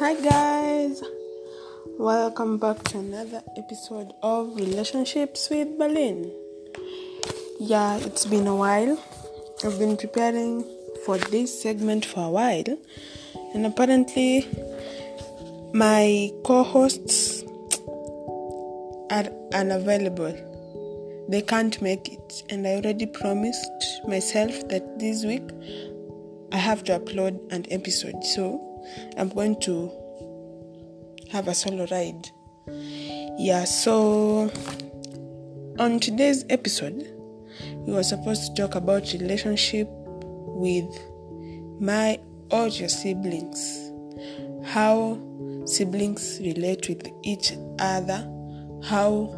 Hi, guys, welcome back to another episode of Relationships with Berlin. Yeah, it's been a while. I've been preparing for this segment for a while, and apparently, my co hosts are unavailable. They can't make it, and I already promised myself that this week I have to upload an episode. So I'm going to have a solo ride. Yeah, so on today's episode, we were supposed to talk about relationship with my or your siblings. How siblings relate with each other. How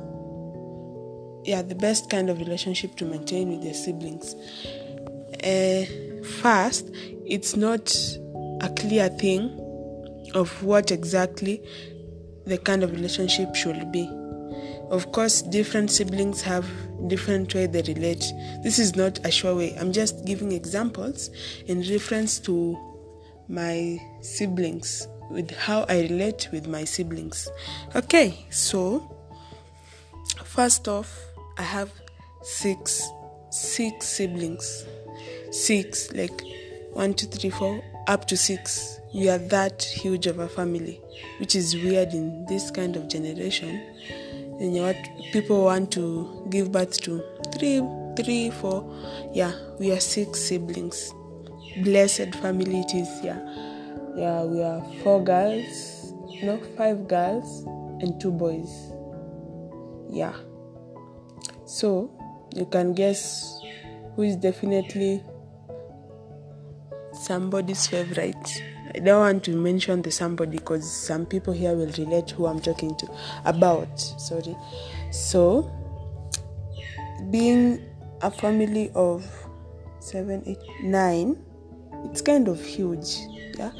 yeah, the best kind of relationship to maintain with your siblings. Uh, first, it's not a clear thing of what exactly the kind of relationship should be. Of course, different siblings have different way they relate. This is not a sure way. I'm just giving examples in reference to my siblings with how I relate with my siblings. Okay, so first off, I have six six siblings. Six, like one, two, three, four, up to six. We are that huge of a family, which is weird in this kind of generation. And you know what people want to give birth to three, three, four. Yeah, we are six siblings. Blessed family it is. Yeah, yeah, we are four girls, no, five girls and two boys. Yeah. So you can guess who is definitely somebody's favorite. I don't want to mention the somebody because some people here will relate who I'm talking to about. Sorry. So, being a family of seven, eight, nine, it's kind of huge. Yeah,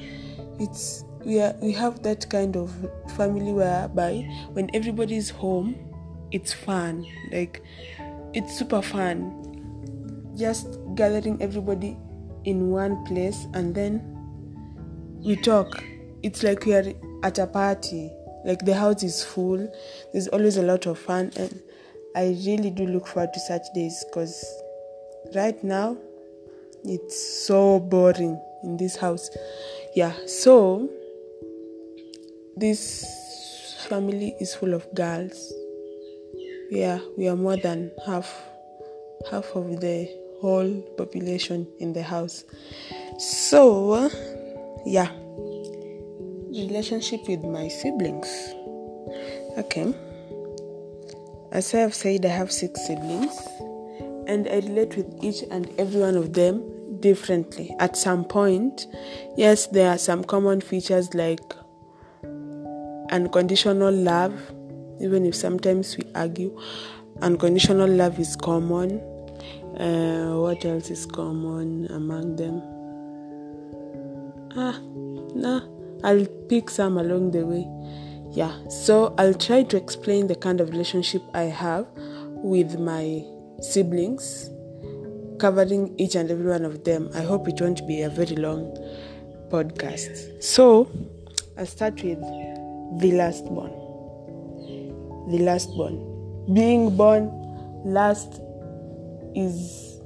it's we are we have that kind of family whereby when everybody's home, it's fun. Like it's super fun. Just gathering everybody in one place and then we talk. It's like we are at a party. Like the house is full. There's always a lot of fun, and I really do look forward to such days because right now it's so boring in this house. Yeah, so this family is full of girls. Yeah, we are more than half half of the whole population in the house. So, yeah, relationship with my siblings. Okay, as I have said, I have six siblings, and I relate with each and every one of them differently. At some point, yes, there are some common features like unconditional love, even if sometimes we argue. Unconditional love is common uh, what else is common among them? Ah, nah, I'll pick some along the way. Yeah, so I'll try to explain the kind of relationship I have with my siblings, covering each and every one of them. I hope it won't be a very long podcast. So I'll start with the last born. The last born. Being born last is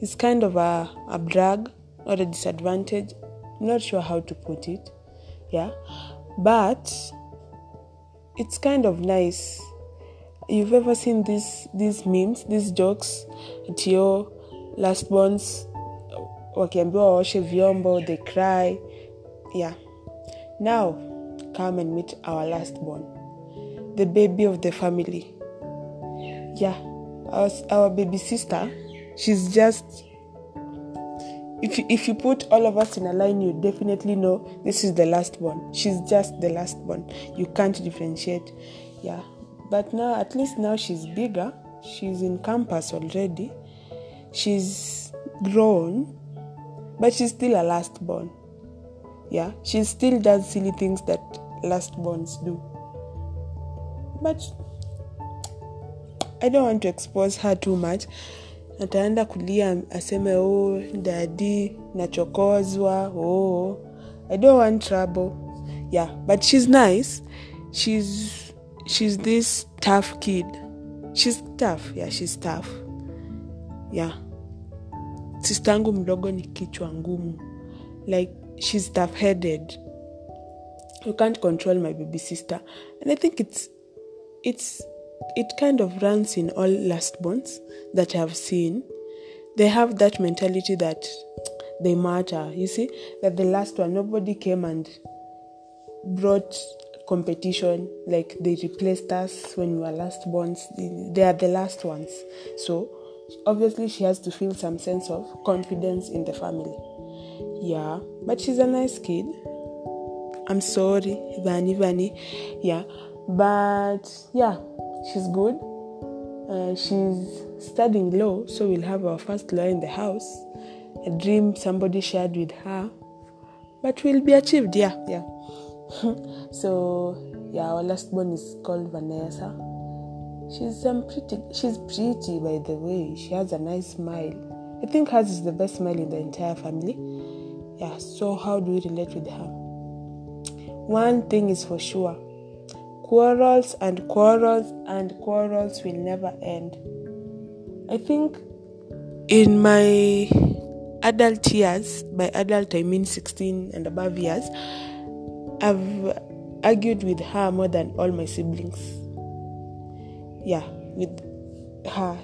is kind of a, a drag or a disadvantage. Not sure how to put it. Yeah. But it's kind of nice. You've ever seen these these memes, these jokes your last ones wakiambiwa waoshe vyombo, they cry. Yeah. Now come and meet our last born. The baby of the family. Yeah our, our baby sister, she's just if you, if you put all of us in a line, you definitely know this is the last one. She's just the last one. You can't differentiate. Yeah. But now, at least now she's bigger. She's in campus already. She's grown, but she's still a last born. Yeah. She still does silly things that last borns do. But I don't want to expose her too much. Ataenda kulia aseme oh, dadi nachokozwa. Oh, I don't want trouble. Yeah, but she's nice. She's she's this tough kid. She's tough. Yeah, she's tough. Yeah. Sistangu mdogo ni kichwa ngumu. Like she's tough headed. You can't control my baby sister. And I think it's it's it kind of runs in all last bonds that I've seen. They have that mentality that they matter. You see, that the last one, nobody came and brought competition like they replaced us when we were last bonds. They are the last ones. So obviously she has to feel some sense of confidence in the family. Yeah, but she's a nice kid. I'm sorry, Vani Vani. Yeah, but yeah, she's good. Uh, she's studying law, so we'll have our first lawyer in the house. A dream somebody shared with her, but will be achieved. Yeah, yeah. so yeah, our last born is called Vanessa. She's um pretty. She's pretty, by the way. She has a nice smile. I think hers is the best smile in the entire family. Yeah. So how do we relate with her? One thing is for sure quarrels and quarrels and quarrels will never end. I think in my adult years, by adult I mean 16 and above years, I've argued with her more than all my siblings. Yeah, with her.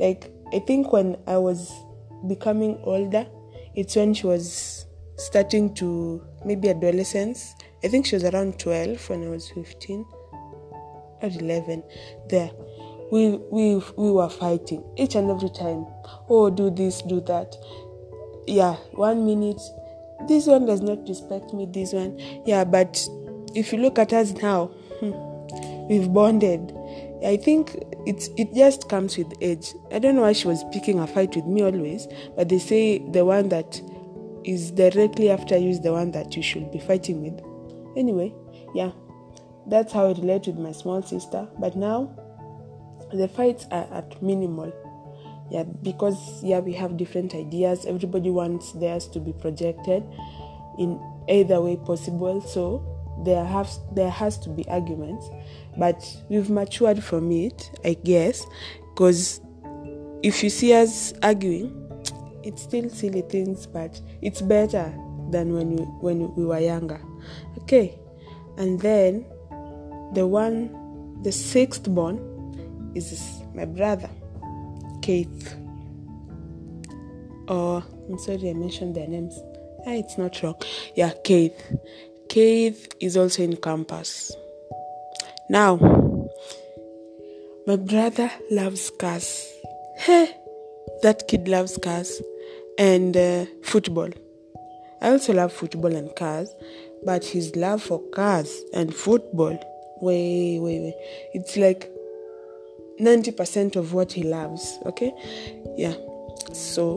Like, I think when I was becoming older, it's when she was starting to maybe adolescence. I think she was around 12 when I was 15 or 11. There, we, we, we were fighting each and every time. Oh, do this, do that. Yeah, one minute, this one does not respect me, this one. Yeah, but if you look at us now, hmm, we've bonded. I think it's it just comes with age. I don't know why she was picking a fight with me always, but they say the one that is directly after you is the one that you should be fighting with. Anyway, yeah, that's how I relate with my small sister. But now, the fights are at minimal. Yeah, because yeah, we have different ideas. Everybody wants theirs to be projected in either way possible. So there has there has to be arguments, but we've matured from it, I guess, because if you see us arguing, it's still silly things, but it's better than when we when we were younger. Okay, and then the one, the sixth born, is my brother, Keith. Or I'm sorry, I mentioned their names. Ah, it's not wrong. Yeah, Keith. Keith is also in campus. Now, my brother loves cars. Hey, that kid loves cars and uh, football. I also love football and cars, but his love for cars and football, way, way, way. It's like 90% of what he loves, okay? Yeah. So,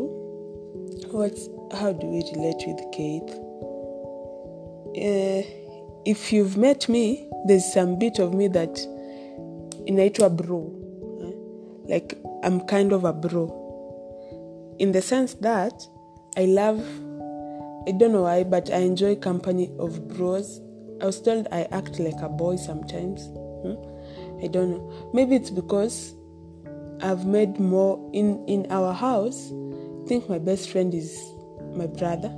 what's how do we relate with Keith? Uh, if you've met me, there's some bit of me that inaitwa bro. Eh? Like I'm kind of a bro. In the sense that I love I don't know why, but I enjoy company of bros. I was told I act like a boy sometimes. Hmm? I don't know. Maybe it's because I've made more in in our house. I think my best friend is my brother.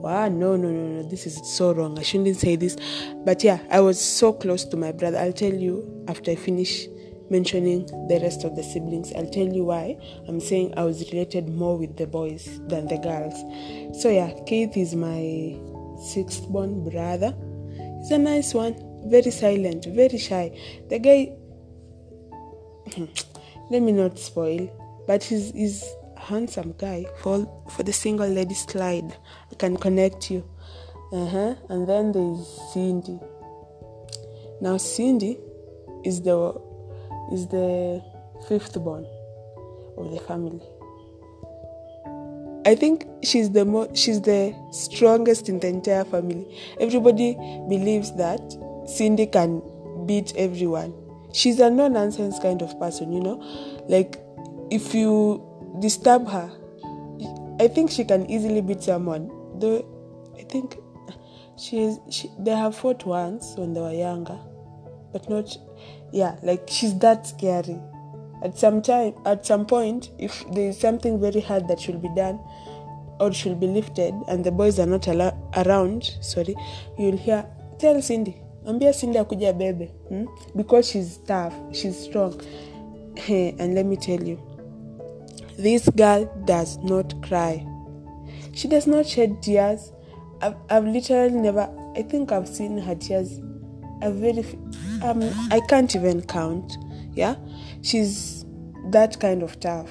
Wow, no, no, no, no. This is so wrong. I shouldn't say this. But yeah, I was so close to my brother. I'll tell you after I finish mentioning the rest of the siblings. I'll tell you why I'm saying I was related more with the boys than the girls. So yeah, Keith is my sixth born brother. He's a nice one, very silent, very shy. The guy let me not spoil, but he's he's a handsome guy for for the single lady slide. I can connect you. Uh-huh. And then there's Cindy. Now Cindy is the is the fifth born of the family. I think she's the mo- she's the strongest in the entire family. Everybody believes that Cindy can beat everyone. She's a no nonsense kind of person, you know. Like if you disturb her, I think she can easily beat someone. Though I think she's she, they have fought once when they were younger but not yeah like she's that scary. At some time at some point if there is something very hard that should be done or should be lifted and the boys are not al- around sorry you'll hear tell cindy. Ambia cindy akuja bebe hmm? because she's tough she's strong. Hey, and let me tell you this girl does not cry. She does not shed tears. I've, I've literally never i think i've seen her tears a very um i can't even count yeah? She's that kind of tough.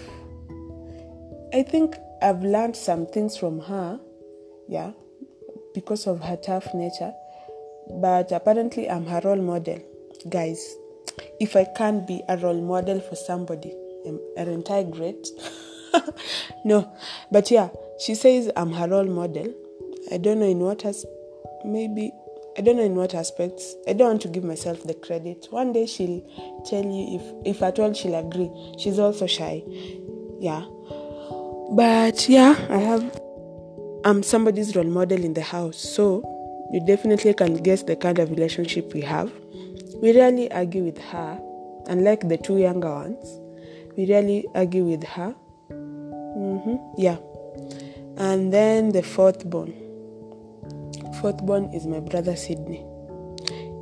I think i've learned some things from her yeah because of her tough nature. But apparently i'm her role model. Guys if i can't be a role model for somebody am- aren't i great? No. But yeah she says i'm her role model. I don't know in what has maybe i don't know in what aspects. I don't want to give myself the credit. One day she'll tell you if if at all she'll agree. She's also shy. Yeah. But yeah i have i'm somebody's role model in the house. So you definitely can guess the kind of relationship we have. We rarely argue with her unlike the two younger ones. We rarely argue with her. Hmm yeah. And then the fourth born fourth born is my brother sydney.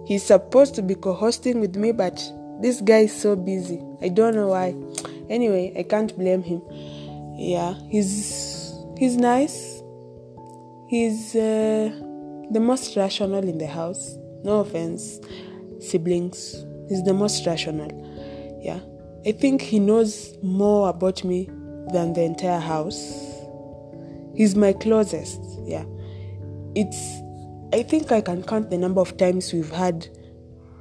He's supposed to be co-hosting with me but this guy is so busy. I don't know why. Anyway i can't blame him. Yeah he's he's nice. He's uh, the most rational in the house. No offense siblings. He's the most rational. Yeah i think he knows more about me than the entire house. He's my closest yeah. It's i think i can count the number of times we've had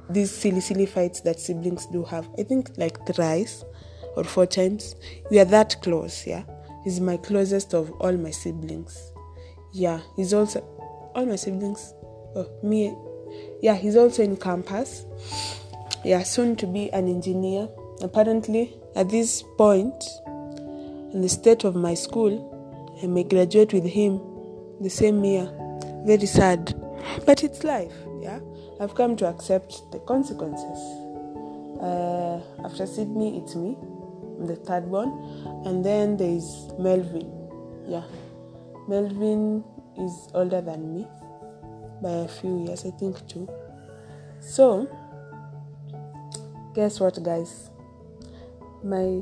these silly silly fights that siblings do have. I think like thrice or four times. We are that close yeah? He's my closest of all my siblings. Yeah he's also all my siblings oh me yeah he's also in campus. Yeah soon to be an engineer. Apparently at this point in the state of my school i may graduate with him the same year. Very sad but it's life yeah? I've come to accept the consequences. Uh, after sydney it's me I'm the third one and then there is melvin yeah? Melvin is older than me by a few years i think two. So guess what guys? My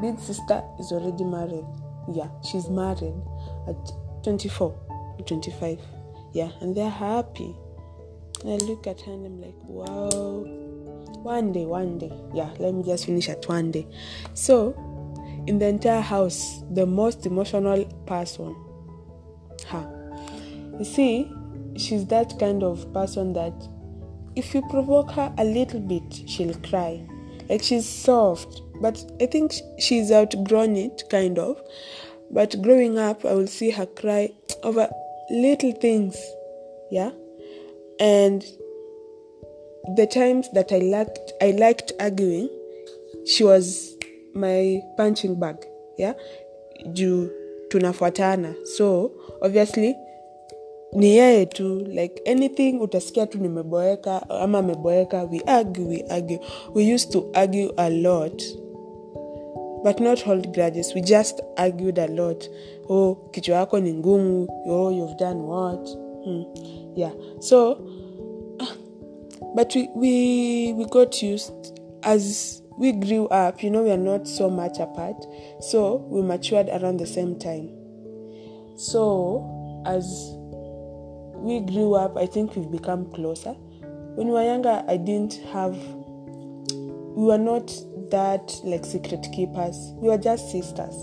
big sister is already married. Yeah she's married at 24 25 yeah and they're happy. And i look at her and i'm like wow. One day one day. Yeah let me just finish at one day. So in the entire house the most emotional person her. You see she's that kind of person that if you provoke her a little bit she'll cry. Like she's soft but i think she's outgrown it kind of. But growing up i will see her cry over little things yeah? And the times that i liked i liked arguing she was my punching bag yeah? Juu tunafuatana. So obviously ni yeye tu like anything utasikia tu nimeboeka ama ameboeka we argue we argue. We used to argue a lot but not hold grudges we just argued a lot. Oh kichwa yako oh you've done what? Hmm. yeah. So but we, we we got used. As we grew up you know we are not so much apart. So we matured around the same time. So as we grew up i think we've become closer. When we were younger i didn't have we were not that like secret keepers. We were just sisters.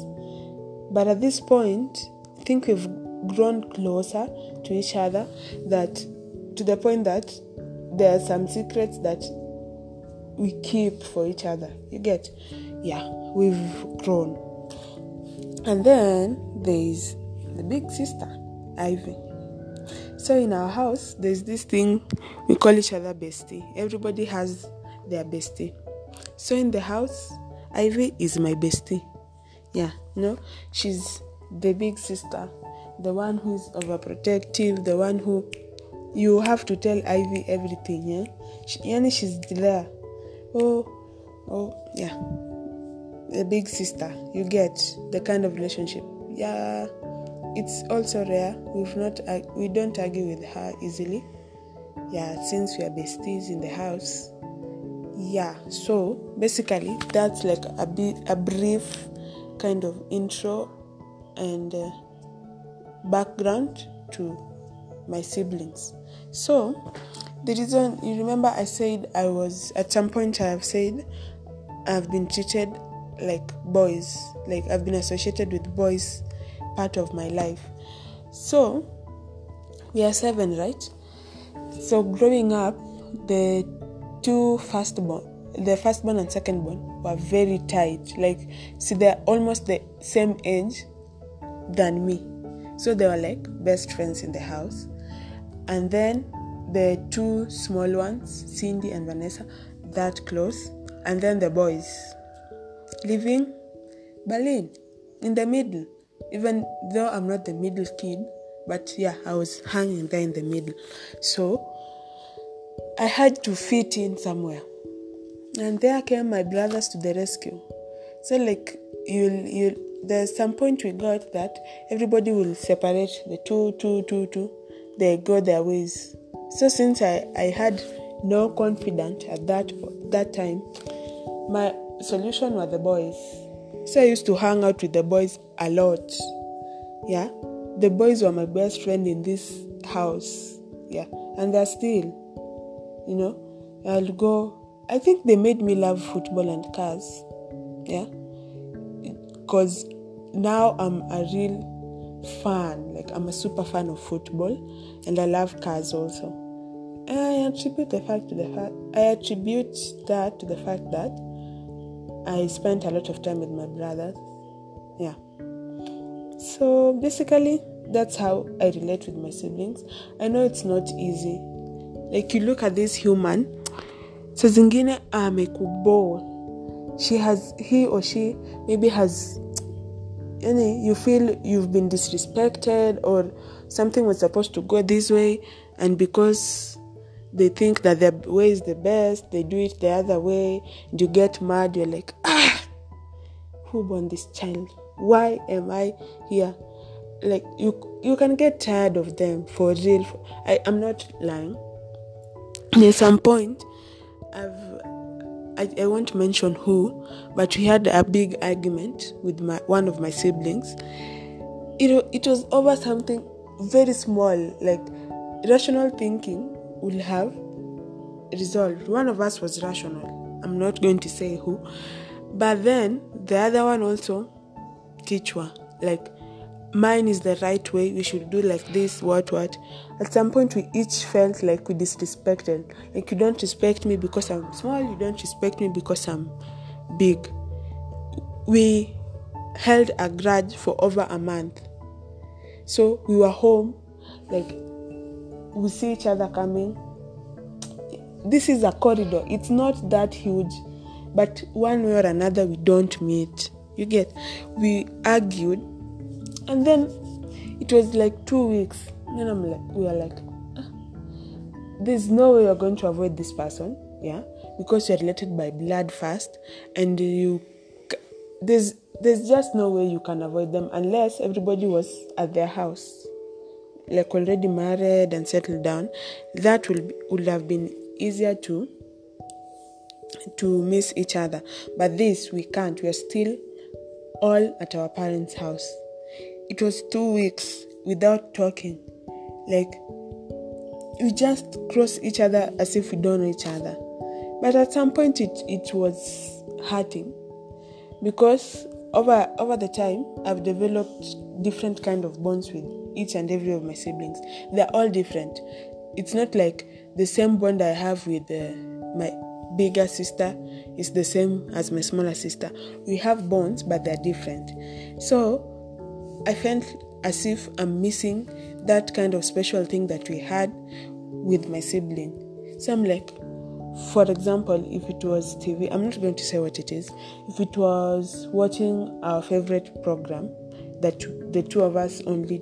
But at this point i think we've grown closer to each other that to the point that there are some secrets that we keep for each other. You get? Yeah we've grown. And then there's the big sister ivy. So in our house there's this thing we call each other bestie. Everybody has their bestie so in the house ivy is my bestie yeah you know she's the big sister the one who's overprotective the one who you have to tell Ivy everything, yeah? She, yani she's there. Oh, oh, yeah. The big sister, you get the kind of relationship. Yeah, it's also rare. We've not, we don't argue with her easily. Yeah, since we are besties in the house. Yeah, so basically, that's like a, bit, a brief kind of intro and uh, background to my siblings. So, the reason you remember I said I was at some point I have said I've been treated like boys, like I've been associated with boys part of my life. So, we are seven, right? So, growing up, the two firstborn, the firstborn and secondborn, were very tight. Like, see, they're almost the same age than me. So they were like best friends in the house. And then the two small ones, Cindy and Vanessa, that close. And then the boys living Berlin in the middle. Even though I'm not the middle kid, but yeah, I was hanging there in the middle. So I had to fit in somewhere. And there came my brothers to the rescue. So like you'll you there's some point we got that everybody will separate the two, two, two, two. They go their ways. So since I, I had no confidence at that that time, my solution were the boys. So I used to hang out with the boys a lot. Yeah. The boys were my best friend in this house. Yeah. And they're still, you know, I'll go. I think they made me love football and cars. Yeah. Because now I'm a real fan. Like I'm a super fan of football, and I love cars also. And I attribute the fact to the fact I attribute that to the fact that I spent a lot of time with my brothers. Yeah. So basically, that's how I relate with my siblings. I know it's not easy. Like you look at this human, so zingine amekubore. She has he or she maybe has any, you feel you've been disrespected or something was supposed to go this way and because they think that their way is the best they do it the other way and you get mad you're like ah who born this child? Why am i here? Like you you can get tired of them for real i i'm not lying at some point i've I, I won't mention who, but we had a big argument with my one of my siblings. It, it was over something very small, like rational thinking will have resolved. One of us was rational. I'm not going to say who, but then the other one also, Kichwa, like mine is the right way, we should do like this, what, what. At some point, we each felt like we disrespected. Like, you don't respect me because I'm small, you don't respect me because I'm big. We held a grudge for over a month. So we were home, like, we see each other coming. This is a corridor, it's not that huge, but one way or another, we don't meet. You get, we argued and then it was like two weeks. then I'm like, we are like, ah, there's no way you're going to avoid this person, yeah, because you're related by blood first, and you there's there's just no way you can avoid them unless everybody was at their house, like already married and settled down. That will would have been easier to to miss each other, but this we can't. We are still all at our parents' house it was two weeks without talking. Like, we just cross each other as if we don't know each other. But at some point, it, it was hurting because over over the time, I've developed different kind of bonds with each and every of my siblings. They're all different. It's not like the same bond I have with uh, my bigger sister is the same as my smaller sister. We have bonds, but they're different. So I felt as if I'm missing that kind of special thing that we had with my sibling. So I'm like, for example, if it was TV, I'm not going to say what it is. If it was watching our favorite program that the two of us only,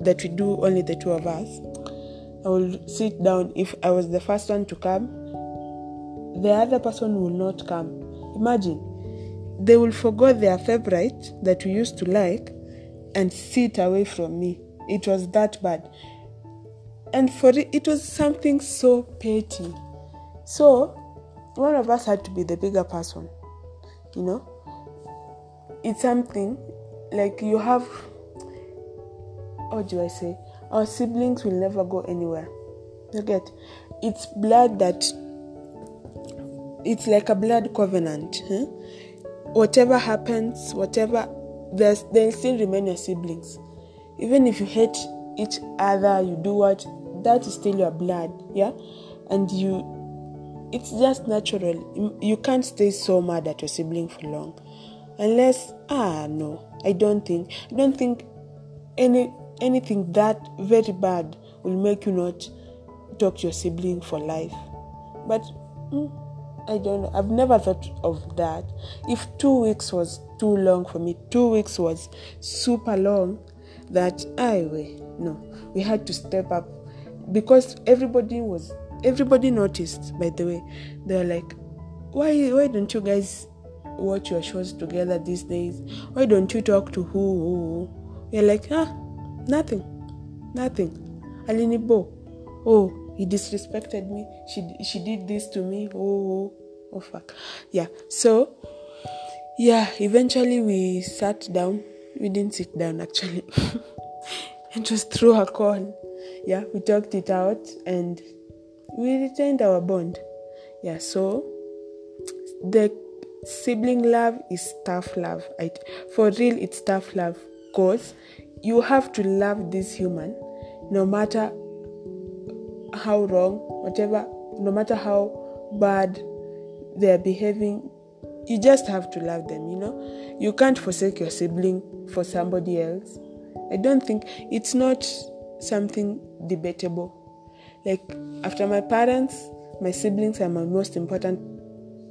that we do only the two of us, I will sit down. If I was the first one to come, the other person will not come. Imagine, they will forget their favorite that we used to like and sit away from me. It was that bad. And for it, it was something so petty. So, one of us had to be the bigger person. You know? It's something like you have, what do I say? Our siblings will never go anywhere. You get? It's blood that, it's like a blood covenant. Huh? Whatever happens, whatever, there's, they'll still remain your siblings. Even if you hate each other, you do what, that is still your blood. Yeah? And you, it's just natural. You can't stay so mad at your sibling for long. Unless, ah, no, I don't think. I don't think any anything that very bad will make you not talk to your sibling for life. But mm, I don't know. I've never thought of that. If two weeks was too long for me, two weeks was super long, that I no, we had to step up because everybody was everybody noticed. By the way, they were like, "Why why don't you guys watch your shows together these days? Why don't you talk to who?" who? We're like, ah, nothing, nothing. Alinibo, oh, he disrespected me. She she did this to me. Oh, oh, oh fuck. Yeah. So, yeah. Eventually, we sat down. We didn't sit down actually. and just threw a call. Yeah, we talked it out and we retained our bond. Yeah. So the sibling love is tough love. Right? For real, it's tough love because you have to love this human no matter how wrong, whatever, no matter how bad they're behaving, you just have to love them, you know. You can't forsake your sibling for somebody else. I don't think it's not something debatable. Like, after my parents, my siblings are my most important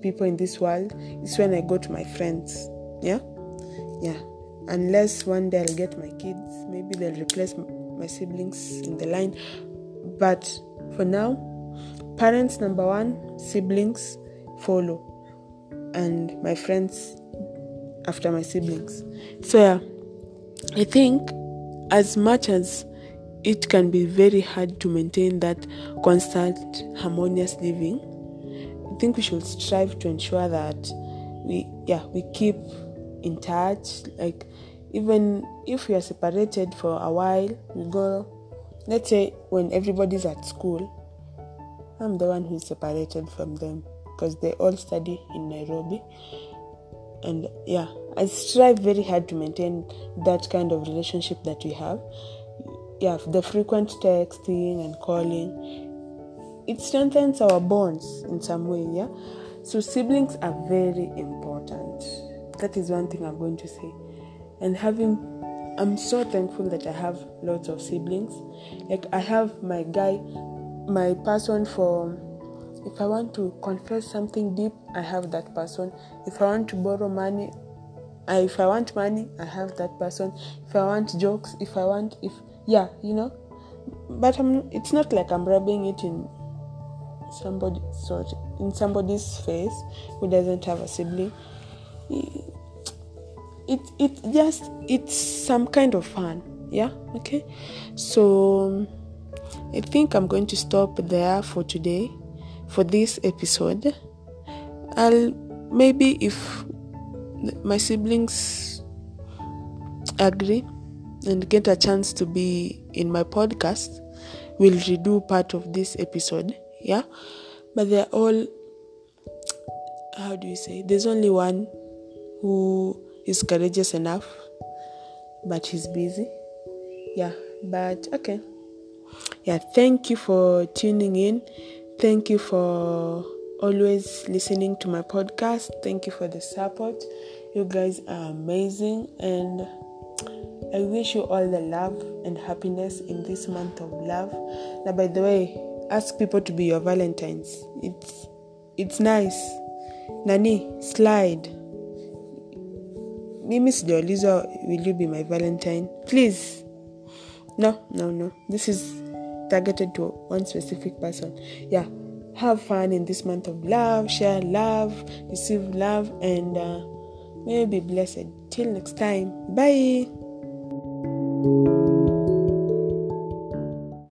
people in this world. It's when I go to my friends. Yeah? Yeah. Unless one day I'll get my kids, maybe they'll replace my siblings in the line. But for now, parents number one, siblings follow, and my friends after my siblings. So, yeah, I think as much as it can be very hard to maintain that constant harmonious living, I think we should strive to ensure that we, yeah, we keep in touch. Like, even if we are separated for a while, we go, let's say, when everybody's at school, I'm the one who's separated from them because they all study in Nairobi. And yeah, I strive very hard to maintain that kind of relationship that we have. Yeah, the frequent texting and calling, it strengthens our bonds in some way, yeah? So siblings are very important. That is one thing I'm going to say. And having I'm so thankful that I have lots of siblings. Like I have my guy, my person for if I want to confess something deep, I have that person. If I want to borrow money, I, if I want money, I have that person. If I want jokes, if I want if yeah, you know. But I'm it's not like I'm rubbing it in somebody sort in somebody's face who doesn't have a sibling it it just it's some kind of fun yeah okay so i think i'm going to stop there for today for this episode i'll maybe if my siblings agree and get a chance to be in my podcast we'll redo part of this episode yeah but they're all how do you say there's only one who is courageous enough, but he's busy. Yeah, but okay. Yeah, thank you for tuning in. Thank you for always listening to my podcast. Thank you for the support. You guys are amazing, and I wish you all the love and happiness in this month of love. Now, by the way, ask people to be your Valentines. It's it's nice. Nani, slide mimi sijaulizwa will you be my valentine please no no no this is targeted to one specific person. Yeah, have fun in this month of love, share love, receive love, and uh, may be blessed. Till next time, bye.